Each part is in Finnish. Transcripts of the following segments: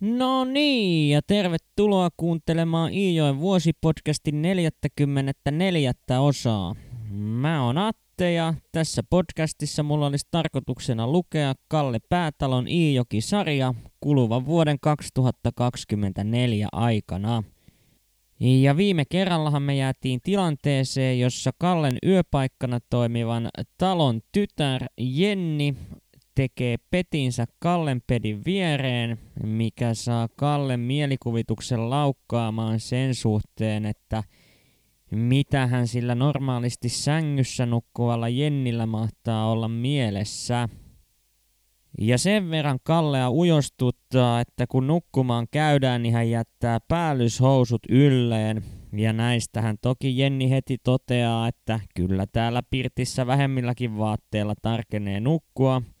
No niin, ja tervetuloa kuuntelemaan Iijoen vuosipodcastin 44. osaa. Mä oon Atte ja tässä podcastissa mulla olisi tarkoituksena lukea Kalle Päätalon Iijoki-sarja kuluvan vuoden 2024 aikana. Ja viime kerrallahan me jäätiin tilanteeseen, jossa Kallen yöpaikkana toimivan talon tytär Jenni tekee petinsä Kallen pedin viereen, mikä saa Kallen mielikuvituksen laukkaamaan sen suhteen, että mitä hän sillä normaalisti sängyssä nukkuvalla Jennillä mahtaa olla mielessä. Ja sen verran Kallea ujostuttaa, että kun nukkumaan käydään, niin hän jättää päällyshousut ylleen. Ja näistä hän toki Jenni heti toteaa, että kyllä täällä pirtissä vähemmilläkin vaatteilla tarkenee nukkua –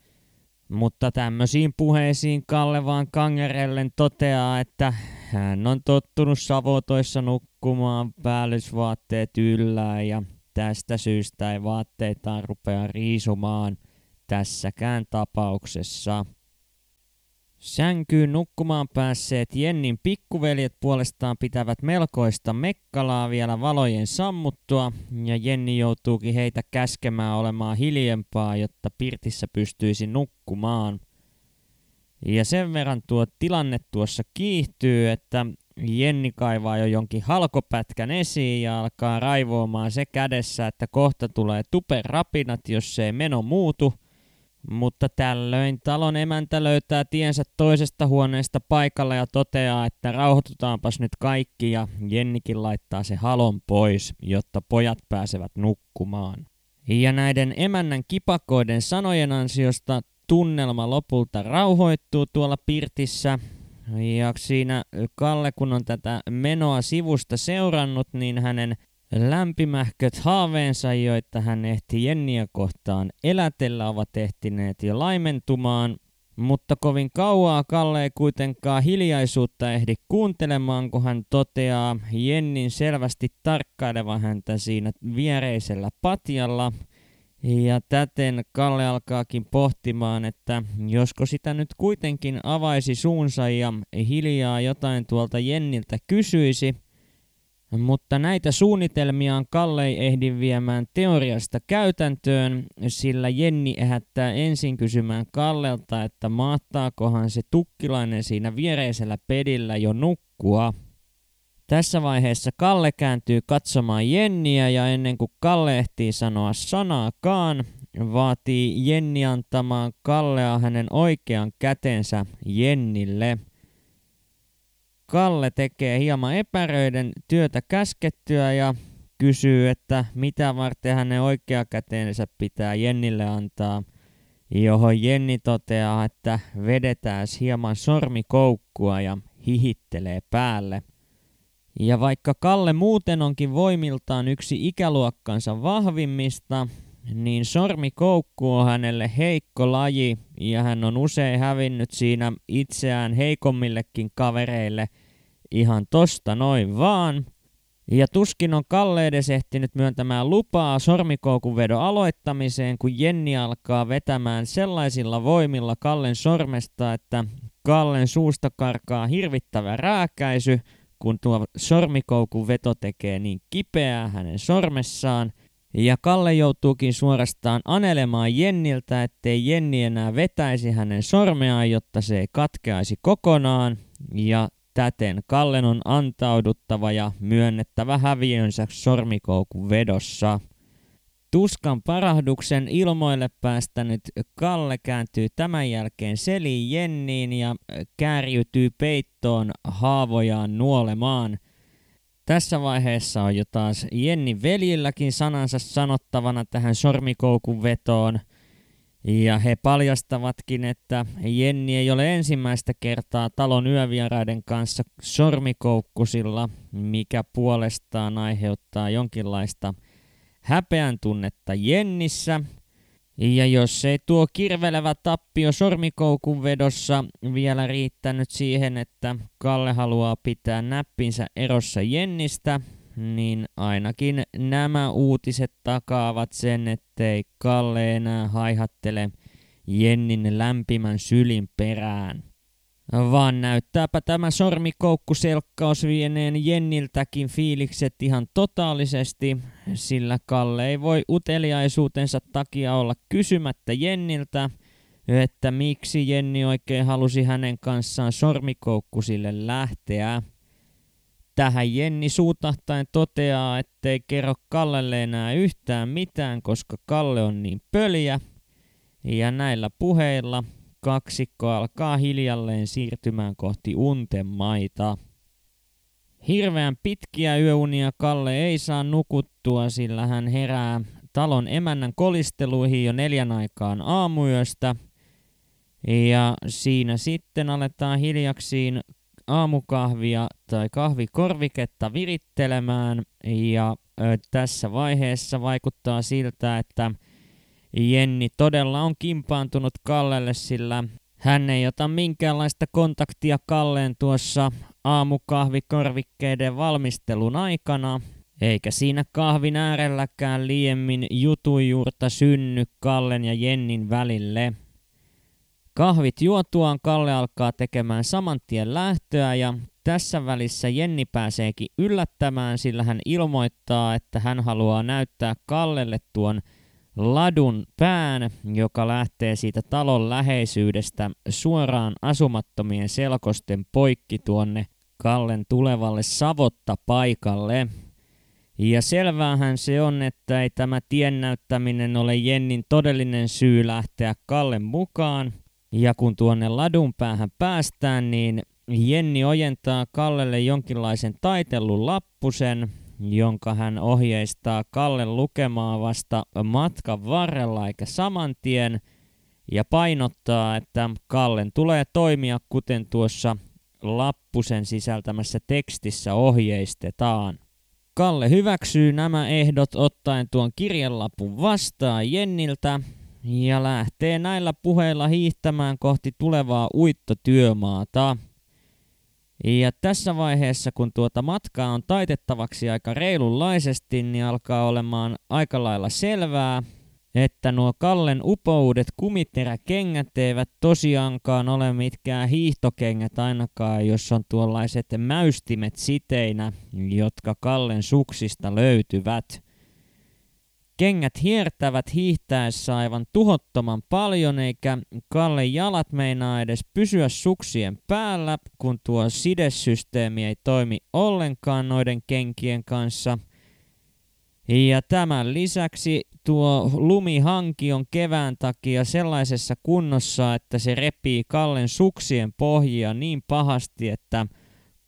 mutta tämmöisiin puheisiin Kalle vaan kangerellen toteaa, että hän on tottunut savotoissa nukkumaan päällysvaatteet yllään ja tästä syystä ei vaatteita rupea riisumaan tässäkään tapauksessa. Sänkyyn nukkumaan päässeet Jennin pikkuveljet puolestaan pitävät melkoista mekkalaa vielä valojen sammuttua, ja Jenni joutuukin heitä käskemään olemaan hiljempaa, jotta pirtissä pystyisi nukkumaan. Ja sen verran tuo tilanne tuossa kiihtyy, että Jenni kaivaa jo jonkin halkopätkän esiin ja alkaa raivoamaan se kädessä, että kohta tulee tuperapinat, jos se ei meno muutu – mutta tällöin talon emäntä löytää tiensä toisesta huoneesta paikalle ja toteaa, että rauhoitutaanpas nyt kaikki ja Jennikin laittaa se halon pois, jotta pojat pääsevät nukkumaan. Ja näiden emännän kipakoiden sanojen ansiosta tunnelma lopulta rauhoittuu tuolla pirtissä. Ja siinä Kalle, kun on tätä menoa sivusta seurannut, niin hänen Lämpimähköt haaveensa, joita hän ehti Jenniä kohtaan elätellä, ovat ehtineet jo laimentumaan, mutta kovin kauaa Kalle ei kuitenkaan hiljaisuutta ehdi kuuntelemaan, kun hän toteaa Jennin selvästi tarkkailevan häntä siinä viereisellä patjalla. Ja täten Kalle alkaakin pohtimaan, että josko sitä nyt kuitenkin avaisi suunsa ja hiljaa jotain tuolta Jenniltä kysyisi – mutta näitä suunnitelmiaan Kalle ei ehdi viemään teoriasta käytäntöön, sillä Jenni ehättää ensin kysymään Kallelta, että mahtaakohan se tukkilainen siinä viereisellä pedillä jo nukkua. Tässä vaiheessa Kalle kääntyy katsomaan Jenniä ja ennen kuin Kalle ehtii sanoa sanaakaan, vaatii Jenni antamaan Kallea hänen oikean kätensä Jennille – Kalle tekee hieman epäröiden työtä käskettyä ja kysyy, että mitä varten hänen oikeakäteensä pitää Jennille antaa, johon Jenni toteaa, että vedetään hieman sormikoukkua ja hihittelee päälle. Ja vaikka Kalle muuten onkin voimiltaan yksi ikäluokkansa vahvimmista, niin sormikoukku on hänelle heikko laji ja hän on usein hävinnyt siinä itseään heikommillekin kavereille ihan tosta noin vaan. Ja tuskin on Kalle edes ehtinyt myöntämään lupaa sormikoukun vedon aloittamiseen, kun Jenni alkaa vetämään sellaisilla voimilla Kallen sormesta, että Kallen suusta karkaa hirvittävä rääkäisy, kun tuo sormikoukun veto tekee niin kipeää hänen sormessaan – ja Kalle joutuukin suorastaan anelemaan Jenniltä, ettei Jenni enää vetäisi hänen sormeaan, jotta se ei katkeaisi kokonaan. Ja täten Kallen on antauduttava ja myönnettävä häviönsä sormikoukun vedossa. Tuskan parahduksen ilmoille päästänyt Kalle kääntyy tämän jälkeen seliin Jenniin ja käärytyy peittoon haavojaan nuolemaan – tässä vaiheessa on jo taas Jenni veljilläkin sanansa sanottavana tähän sormikoukun vetoon. Ja he paljastavatkin, että Jenni ei ole ensimmäistä kertaa talon yövieraiden kanssa sormikoukkusilla, mikä puolestaan aiheuttaa jonkinlaista häpeän tunnetta Jennissä – ja jos ei tuo kirvelevä tappio sormikoukun vedossa vielä riittänyt siihen, että Kalle haluaa pitää näppinsä erossa Jennistä, niin ainakin nämä uutiset takaavat sen, ettei Kalle enää haihattele Jennin lämpimän sylin perään. Vaan näyttääpä tämä sormikoukkuselkkaus vieneen Jenniltäkin fiilikset ihan totaalisesti, sillä Kalle ei voi uteliaisuutensa takia olla kysymättä Jenniltä, että miksi Jenni oikein halusi hänen kanssaan sormikoukkusille lähteä. Tähän Jenni suutahtain toteaa, ettei kerro Kallelle enää yhtään mitään, koska Kalle on niin pöliä. Ja näillä puheilla kaksikko alkaa hiljalleen siirtymään kohti unten maita. Hirveän pitkiä yöunia Kalle ei saa nukuttua, sillä hän herää talon emännän kolisteluihin jo neljän aikaan aamuyöstä. Ja siinä sitten aletaan hiljaksiin aamukahvia tai kahvikorviketta virittelemään ja ö, tässä vaiheessa vaikuttaa siltä, että Jenni todella on kimpaantunut Kallelle, sillä hän ei ota minkäänlaista kontaktia Kalleen tuossa aamukahvikorvikkeiden valmistelun aikana, eikä siinä kahvin äärelläkään liemmin jutujuurta synny Kallen ja Jennin välille. Kahvit juotuaan Kalle alkaa tekemään saman tien lähtöä ja tässä välissä Jenni pääseekin yllättämään, sillä hän ilmoittaa, että hän haluaa näyttää Kallelle tuon ladun pään, joka lähtee siitä talon läheisyydestä suoraan asumattomien selkosten poikki tuonne Kallen tulevalle savotta paikalle. Ja selväähän se on, että ei tämä tien näyttäminen ole Jennin todellinen syy lähteä Kallen mukaan. Ja kun tuonne ladun päähän päästään, niin Jenni ojentaa Kallelle jonkinlaisen taitellun lappusen, jonka hän ohjeistaa Kalle lukemaan vasta matkan varrella eikä saman tien, ja painottaa, että Kallen tulee toimia kuten tuossa lappusen sisältämässä tekstissä ohjeistetaan. Kalle hyväksyy nämä ehdot ottaen tuon kirjelapun vastaan Jenniltä ja lähtee näillä puheilla hiihtämään kohti tulevaa uittotyömaata. Ja tässä vaiheessa, kun tuota matkaa on taitettavaksi aika reilunlaisesti, niin alkaa olemaan aika lailla selvää, että nuo Kallen upoudet kumiteräkengät eivät tosiaankaan ole mitkään hiihtokengät ainakaan, jos on tuollaiset mäystimet siteinä, jotka Kallen suksista löytyvät. Kengät hiertävät hiihtäessä aivan tuhottoman paljon, eikä Kalle jalat meinaa edes pysyä suksien päällä, kun tuo sidesysteemi ei toimi ollenkaan noiden kenkien kanssa. Ja tämän lisäksi tuo lumihanki on kevään takia sellaisessa kunnossa, että se repii Kallen suksien pohjia niin pahasti, että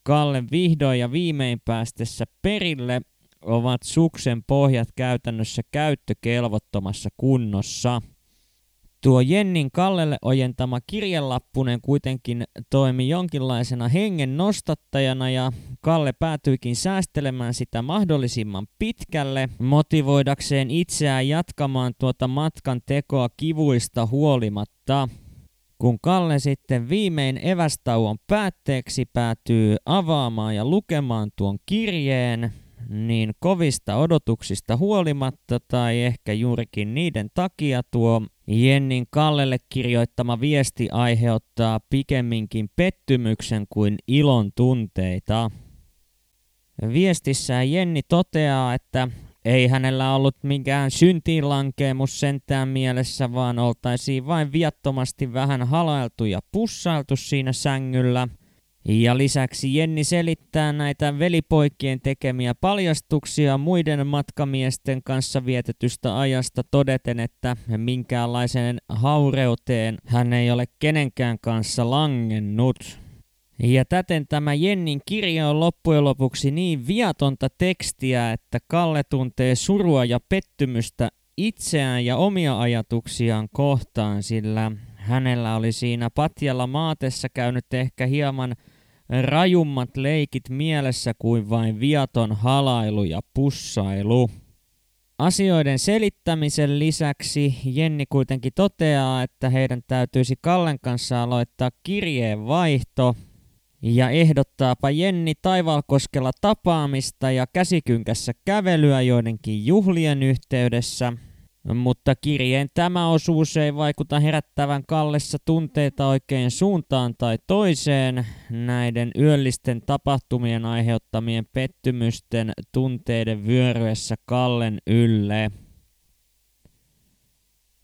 Kallen vihdoin ja viimein päästessä perille ovat suksen pohjat käytännössä käyttökelvottomassa kunnossa. Tuo Jennin Kallelle ojentama kirjelappunen kuitenkin toimi jonkinlaisena hengen nostattajana ja Kalle päätyikin säästelemään sitä mahdollisimman pitkälle, motivoidakseen itseään jatkamaan tuota matkan tekoa kivuista huolimatta. Kun Kalle sitten viimein evästauon päätteeksi päätyy avaamaan ja lukemaan tuon kirjeen, niin kovista odotuksista huolimatta tai ehkä juurikin niiden takia tuo Jennin Kallelle kirjoittama viesti aiheuttaa pikemminkin pettymyksen kuin ilon tunteita. Viestissään Jenni toteaa, että ei hänellä ollut mikään syntiinlankeemus sentään mielessä, vaan oltaisiin vain viattomasti vähän halailtu ja pussailtu siinä sängyllä – ja lisäksi Jenni selittää näitä velipoikien tekemiä paljastuksia muiden matkamiesten kanssa vietetystä ajasta todeten, että minkäänlaiseen haureuteen hän ei ole kenenkään kanssa langennut. Ja täten tämä Jennin kirja on loppujen lopuksi niin viatonta tekstiä, että Kalle tuntee surua ja pettymystä itseään ja omia ajatuksiaan kohtaan, sillä hänellä oli siinä patjalla maatessa käynyt ehkä hieman rajummat leikit mielessä kuin vain viaton halailu ja pussailu. Asioiden selittämisen lisäksi Jenni kuitenkin toteaa, että heidän täytyisi Kallen kanssa aloittaa kirjeenvaihto ja ehdottaapa Jenni Taivalkoskella tapaamista ja käsikynkässä kävelyä joidenkin juhlien yhteydessä – mutta kirjeen tämä osuus ei vaikuta herättävän Kallessa tunteita oikein suuntaan tai toiseen näiden yöllisten tapahtumien aiheuttamien pettymysten tunteiden vyöryessä Kallen ylle.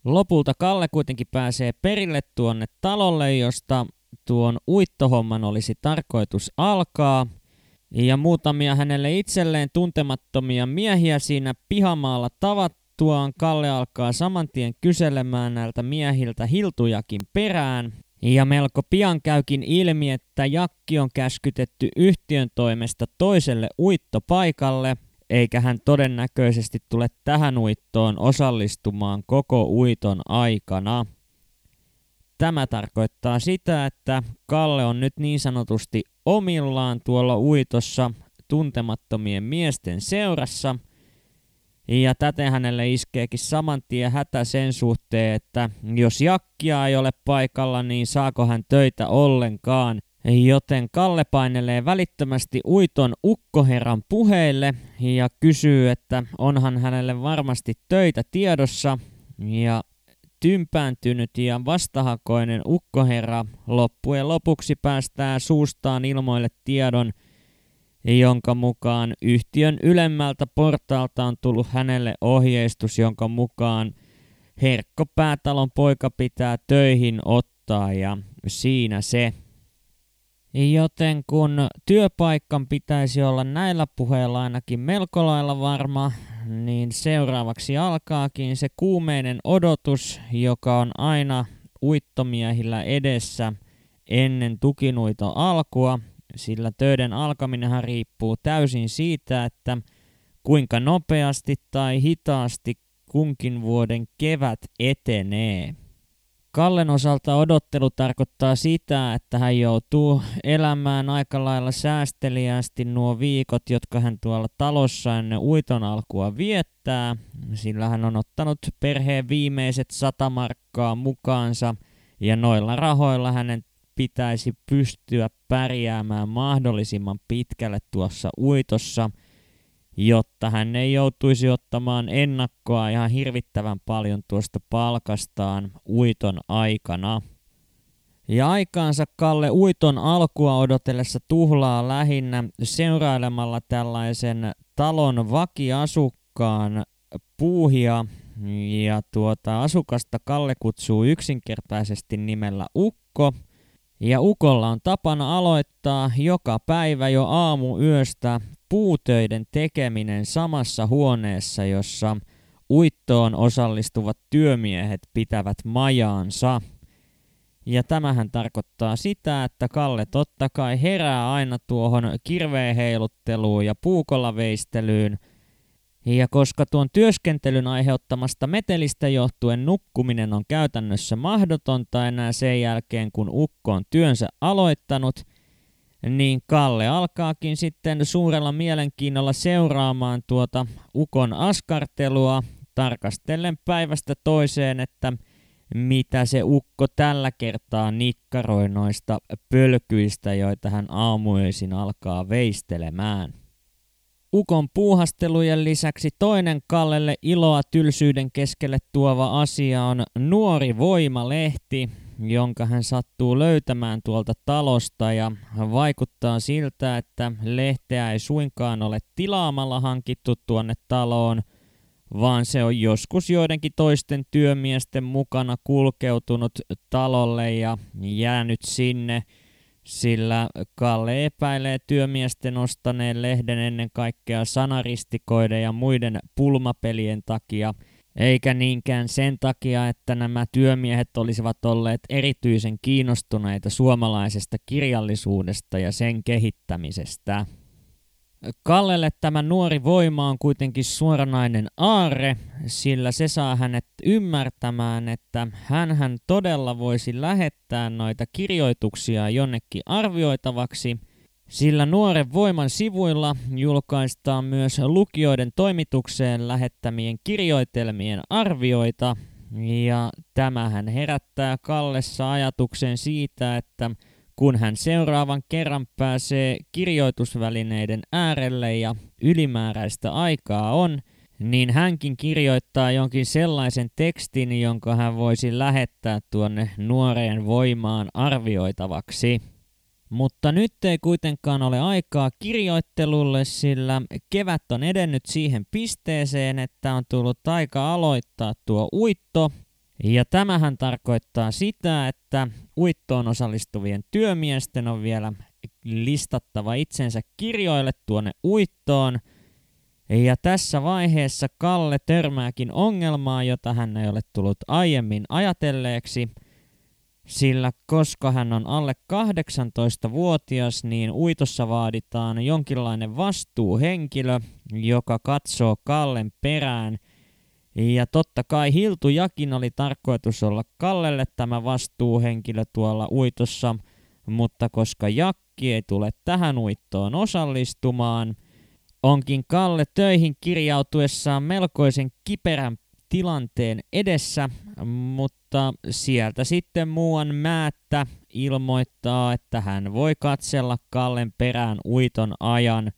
Lopulta Kalle kuitenkin pääsee perille tuonne talolle, josta tuon uittohomman olisi tarkoitus alkaa. Ja muutamia hänelle itselleen tuntemattomia miehiä siinä pihamaalla tavattuaan Kalle alkaa saman tien kyselemään näiltä miehiltä hiltujakin perään. Ja melko pian käykin ilmi, että Jakki on käskytetty yhtiön toimesta toiselle uittopaikalle – eikä hän todennäköisesti tule tähän uittoon osallistumaan koko uiton aikana. Tämä tarkoittaa sitä, että Kalle on nyt niin sanotusti omillaan tuolla uitossa tuntemattomien miesten seurassa, ja täten hänelle iskeekin saman tien hätä sen suhteen, että jos Jakkia ei ole paikalla, niin saako hän töitä ollenkaan – Joten Kalle painelee välittömästi uiton ukkoherran puheille ja kysyy, että onhan hänelle varmasti töitä tiedossa. Ja tympääntynyt ja vastahakoinen ukkoherra loppujen lopuksi päästää suustaan ilmoille tiedon, jonka mukaan yhtiön ylemmältä portaalta on tullut hänelle ohjeistus, jonka mukaan Herkko Päätalon poika pitää töihin ottaa ja siinä se. Joten kun työpaikkan pitäisi olla näillä puheilla ainakin melko lailla varma, niin seuraavaksi alkaakin se kuumeinen odotus, joka on aina uittomiehillä edessä ennen tukinuito alkua, sillä töiden alkaminenhan riippuu täysin siitä, että kuinka nopeasti tai hitaasti kunkin vuoden kevät etenee. Kallen osalta odottelu tarkoittaa sitä, että hän joutuu elämään aika lailla säästeliästi nuo viikot, jotka hän tuolla talossa ennen uiton alkua viettää, sillä hän on ottanut perheen viimeiset sata markkaa mukaansa, ja noilla rahoilla hänen pitäisi pystyä pärjäämään mahdollisimman pitkälle tuossa uitossa – jotta hän ei joutuisi ottamaan ennakkoa ihan hirvittävän paljon tuosta palkastaan uiton aikana. Ja aikaansa Kalle uiton alkua odotellessa tuhlaa lähinnä seurailemalla tällaisen talon vakiasukkaan puuhia. Ja tuota asukasta Kalle kutsuu yksinkertaisesti nimellä Ukko. Ja Ukolla on tapana aloittaa joka päivä jo aamu yöstä puutöiden tekeminen samassa huoneessa, jossa uittoon osallistuvat työmiehet pitävät majaansa. Ja tämähän tarkoittaa sitä, että Kalle totta kai herää aina tuohon kirveenheilutteluun ja puukolaveistelyyn. Ja koska tuon työskentelyn aiheuttamasta metelistä johtuen nukkuminen on käytännössä mahdotonta enää sen jälkeen, kun Ukko on työnsä aloittanut – niin Kalle alkaakin sitten suurella mielenkiinnolla seuraamaan tuota Ukon askartelua, tarkastellen päivästä toiseen, että mitä se ukko tällä kertaa nikkaroi noista pölkyistä, joita hän aamuisin alkaa veistelemään. Ukon puuhastelujen lisäksi toinen Kallelle iloa tylsyyden keskelle tuova asia on Nuori Voima-lehti, jonka hän sattuu löytämään tuolta talosta. Ja vaikuttaa siltä, että lehteä ei suinkaan ole tilaamalla hankittu tuonne taloon, vaan se on joskus joidenkin toisten työmiesten mukana kulkeutunut talolle ja jäänyt sinne, sillä Kalle epäilee työmiesten ostaneen lehden ennen kaikkea sanaristikoiden ja muiden pulmapelien takia – eikä niinkään sen takia, että nämä työmiehet olisivat olleet erityisen kiinnostuneita suomalaisesta kirjallisuudesta ja sen kehittämisestä. Kallelle tämä nuori voima on kuitenkin suoranainen aarre, sillä se saa hänet ymmärtämään, että hän todella voisi lähettää noita kirjoituksia jonnekin arvioitavaksi – sillä nuoren voiman sivuilla julkaistaan myös lukijoiden toimitukseen lähettämien kirjoitelmien arvioita, ja tämähän herättää Kallessa ajatuksen siitä, että kun hän seuraavan kerran pääsee kirjoitusvälineiden äärelle ja ylimääräistä aikaa on, niin hänkin kirjoittaa jonkin sellaisen tekstin, jonka hän voisi lähettää tuonne nuoreen voimaan arvioitavaksi. Mutta nyt ei kuitenkaan ole aikaa kirjoittelulle, sillä kevät on edennyt siihen pisteeseen, että on tullut aika aloittaa tuo uitto. Ja tämähän tarkoittaa sitä, että uittoon osallistuvien työmiesten on vielä listattava itsensä kirjoille tuonne uittoon. Ja tässä vaiheessa Kalle törmääkin ongelmaa, jota hän ei ole tullut aiemmin ajatelleeksi – sillä koska hän on alle 18-vuotias, niin uitossa vaaditaan jonkinlainen vastuuhenkilö, joka katsoo Kallen perään. Ja totta kai Hiltu Jakin oli tarkoitus olla Kallelle tämä vastuuhenkilö tuolla uitossa, mutta koska Jakki ei tule tähän uittoon osallistumaan, onkin Kalle töihin kirjautuessaan melkoisen kiperän tilanteen edessä, mutta sieltä sitten muuan määttä ilmoittaa, että hän voi katsella Kallen perään uiton ajan,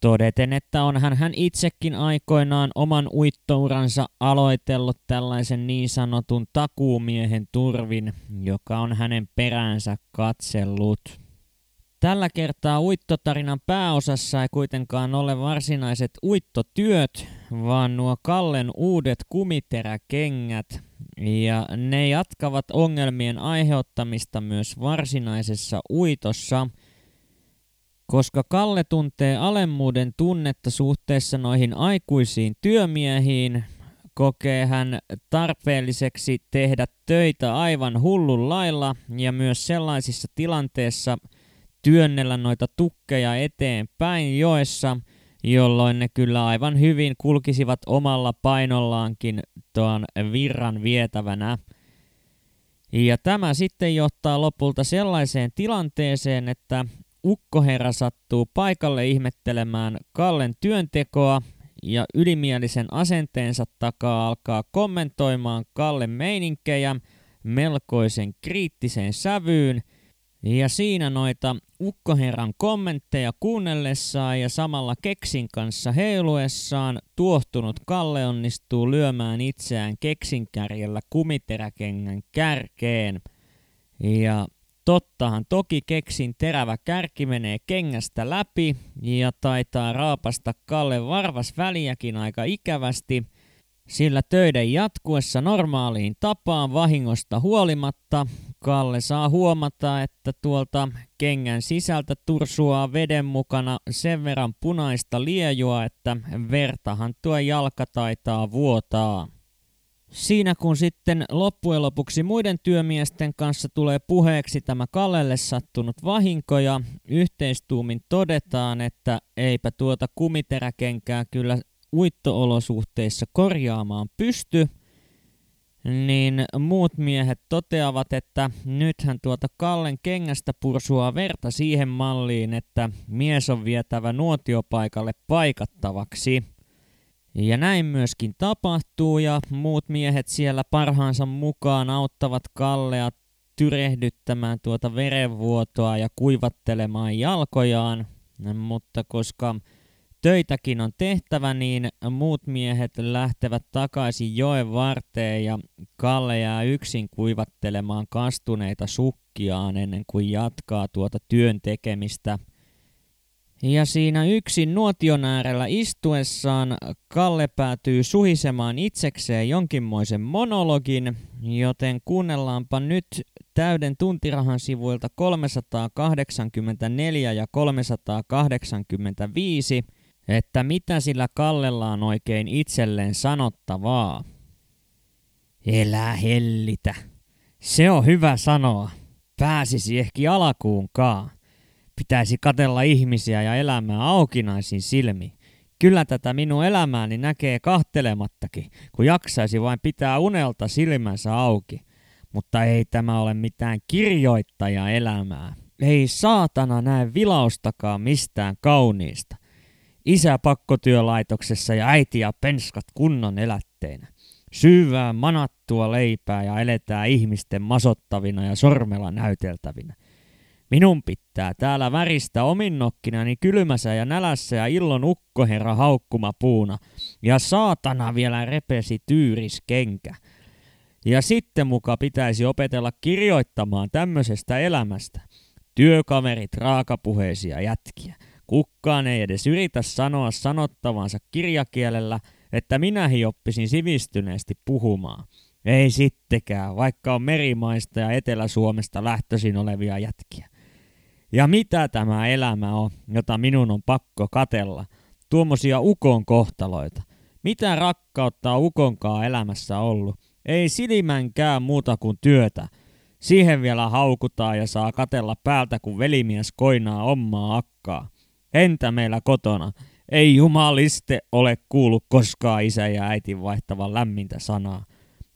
todeten, että onhan hän itsekin aikoinaan oman uittouransa aloitellut tällaisen niin sanotun takuumiehen turvin, joka on hänen peräänsä katsellut. Tällä kertaa uittotarinan pääosassa ei kuitenkaan ole varsinaiset uittotyöt, vaan nuo Kallen uudet kumiteräkengät, ja ne jatkavat ongelmien aiheuttamista myös varsinaisessa uitossa, koska Kalle tuntee alemmuuden tunnetta suhteessa noihin aikuisiin työmiehiin, kokee hän tarpeelliseksi tehdä töitä aivan hullun lailla ja myös sellaisissa tilanteissa – työnnellä noita tukkeja eteenpäin joessa, jolloin ne kyllä aivan hyvin kulkisivat omalla painollaankin tuon virran vietävänä. Ja tämä sitten johtaa lopulta sellaiseen tilanteeseen, että ukkoherra sattuu paikalle ihmettelemään Kallen työntekoa ja ylimielisen asenteensa takaa alkaa kommentoimaan Kallen meininkejä melkoisen kriittiseen sävyyn – ja siinä noita ukkoherran kommentteja kuunnellessaan ja samalla keksin kanssa heiluessaan tuohtunut Kalle onnistuu lyömään itseään keksinkärjellä kumiteräkengän kärkeen. Ja tottahan toki keksin terävä kärki menee kengästä läpi ja taitaa raapasta Kalle varvas väliäkin aika ikävästi – sillä töiden jatkuessa normaaliin tapaan vahingosta huolimatta Kalle saa huomata, että tuolta kengän sisältä tursuaa veden mukana sen verran punaista liejua, että vertahan tuo jalka taitaa vuotaa. Siinä kun sitten loppujen lopuksi muiden työmiesten kanssa tulee puheeksi tämä Kallelle sattunut vahinko ja yhteistuumin todetaan, että eipä tuota kumiteräkenkää kyllä uittoolosuhteissa korjaamaan pysty, niin muut miehet toteavat, että nythän tuota Kallen kengästä pursua verta siihen malliin, että mies on vietävä nuotiopaikalle paikattavaksi. Ja näin myöskin tapahtuu ja muut miehet siellä parhaansa mukaan auttavat Kallea tyrehdyttämään tuota verenvuotoa ja kuivattelemaan jalkojaan, mutta koska töitäkin on tehtävä, niin muut miehet lähtevät takaisin joen varteen ja Kalle jää yksin kuivattelemaan kastuneita sukkiaan ennen kuin jatkaa tuota työn tekemistä. Ja siinä yksin nuotion äärellä istuessaan Kalle päätyy suhisemaan itsekseen jonkinmoisen monologin, joten kuunnellaanpa nyt täyden tuntirahan sivuilta 384 ja 385 – että mitä sillä Kallella on oikein itselleen sanottavaa. Elää hellitä. Se on hyvä sanoa. Pääsisi ehkä alkuunkaan. Pitäisi katella ihmisiä ja elämää aukinaisin silmi. Kyllä tätä minun elämääni näkee kahtelemattakin, kun jaksaisi vain pitää unelta silmänsä auki. Mutta ei tämä ole mitään kirjoittaja elämää. Ei saatana näe vilaustakaan mistään kauniista isä pakkotyölaitoksessa ja äiti ja penskat kunnon elätteinä. Syvää manattua leipää ja eletään ihmisten masottavina ja sormella näyteltävinä. Minun pitää täällä väristä ominnokkinani kylmässä ja nälässä ja illon ukkoherra haukkuma puuna. Ja saatana vielä repesi tyyris kenkä. Ja sitten muka pitäisi opetella kirjoittamaan tämmöisestä elämästä. Työkaverit raakapuheisia jätkiä. Kukkaan ei edes yritä sanoa sanottavansa kirjakielellä, että minäkin oppisin sivistyneesti puhumaan. Ei sittekään, vaikka on merimaista ja Etelä-Suomesta lähtöisin olevia jätkiä. Ja mitä tämä elämä on, jota minun on pakko katella? Tuommoisia ukon kohtaloita. Mitä rakkautta on ukonkaan elämässä ollut? Ei silmänkään muuta kuin työtä. Siihen vielä haukutaan ja saa katella päältä, kun velimies koinaa omaa akkaa. Entä meillä kotona? Ei jumaliste ole kuullut koskaan isä ja äitin vaihtavan lämmintä sanaa.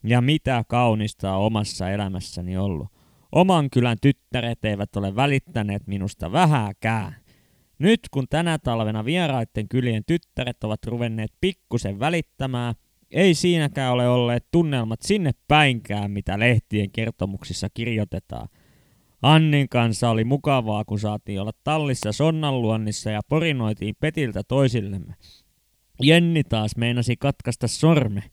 Ja mitä kaunista on omassa elämässäni ollut. Oman kylän tyttäret eivät ole välittäneet minusta vähääkään. Nyt kun tänä talvena vieraiden kylien tyttäret ovat ruvenneet pikkusen välittämään, ei siinäkään ole olleet tunnelmat sinne päinkään, mitä lehtien kertomuksissa kirjoitetaan. Annin kanssa oli mukavaa, kun saatiin olla tallissa sonnanluonnissa ja porinoitiin petiltä toisillemme. Jenni taas meinasi katkaista sorme.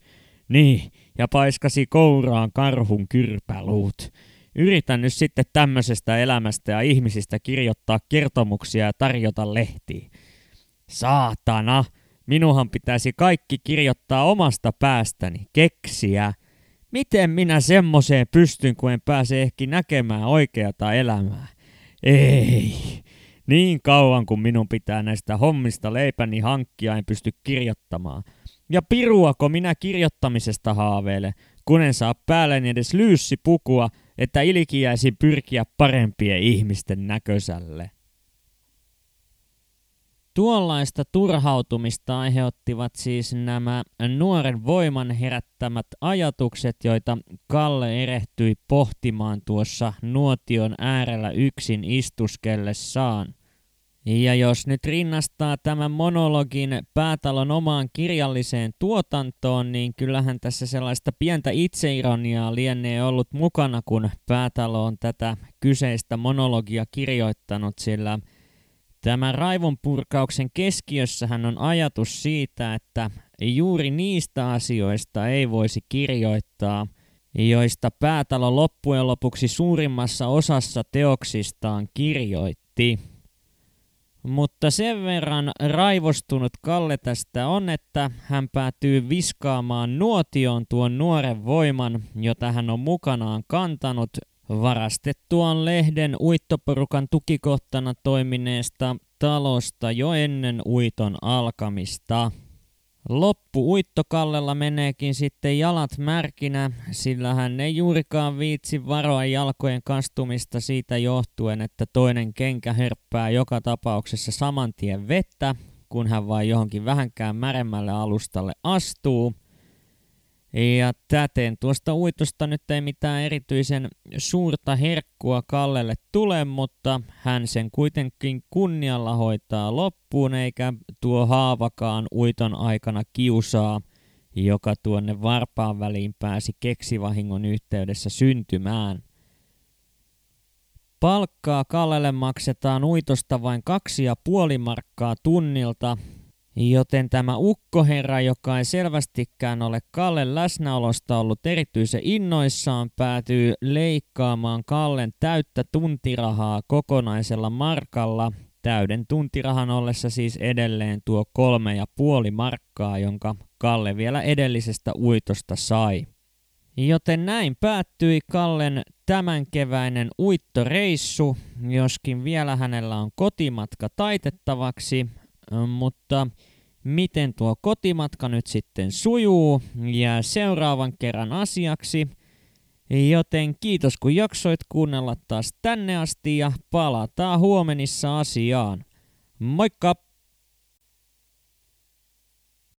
Niin, ja paiskasi kouraan karhun kyrpäluut. Yritän nyt sitten tämmöisestä elämästä ja ihmisistä kirjoittaa kertomuksia ja tarjota lehtiin. Saatana! Minuhan pitäisi kaikki kirjoittaa omasta päästäni, keksiä. Miten minä semmoseen pystyn, kun en pääse ehkä näkemään oikeata elämää? Ei. Niin kauan kuin minun pitää näistä hommista leipäni hankkia, en pysty kirjoittamaan. Ja piruako minä kirjoittamisesta haaveile, kun en saa päälleni edes lyyssi pukua, että ilikiäisin pyrkiä parempien ihmisten näköiselle. Tuollaista turhautumista aiheuttivat siis nämä nuoren voiman herättämät ajatukset, joita Kalle erehtyi pohtimaan tuossa nuotion äärellä yksin istuskellessaan. Ja jos nyt rinnastaa tämän monologin päätalon omaan kirjalliseen tuotantoon, niin kyllähän tässä sellaista pientä itseironiaa lienee ollut mukana, kun päätalo on tätä kyseistä monologia kirjoittanut, sillä – Tämän raivonpurkauksen keskiössähän on ajatus siitä, että juuri niistä asioista ei voisi kirjoittaa, joista päätalo loppujen lopuksi suurimmassa osassa teoksistaan kirjoitti. Mutta sen verran raivostunut Kalle tästä on, että hän päätyy viskaamaan nuotioon tuon nuoren voiman, jota hän on mukanaan kantanut varastettuaan lehden uittoporukan tukikohtana toimineesta talosta jo ennen uiton alkamista. Loppu uittokallella meneekin sitten jalat märkinä, sillä hän ei juurikaan viitsi varoa jalkojen kastumista siitä johtuen, että toinen kenkä herppää joka tapauksessa saman tien vettä, kun hän vain johonkin vähänkään märemmälle alustalle astuu. Ja täten tuosta uitosta nyt ei mitään erityisen suurta herkkua Kallelle tule, mutta hän sen kuitenkin kunnialla hoitaa loppuun, eikä tuo haavakaan uiton aikana kiusaa, joka tuonne varpaan väliin pääsi keksivahingon yhteydessä syntymään. Palkkaa Kallelle maksetaan uitosta vain kaksi ja puoli markkaa tunnilta, Joten tämä ukkoherra, joka ei selvästikään ole Kallen läsnäolosta ollut erityisen innoissaan, päätyy leikkaamaan Kallen täyttä tuntirahaa kokonaisella markalla, täyden tuntirahan ollessa siis edelleen tuo kolme ja puoli markkaa, jonka Kalle vielä edellisestä uitosta sai. Joten näin päättyi Kallen tämänkeväinen uittoreissu, joskin vielä hänellä on kotimatka taitettavaksi, mutta miten tuo kotimatka nyt sitten sujuu ja seuraavan kerran asiaksi. Joten kiitos kun jaksoit kuunnella taas tänne asti ja palataan huomenissa asiaan. Moikka!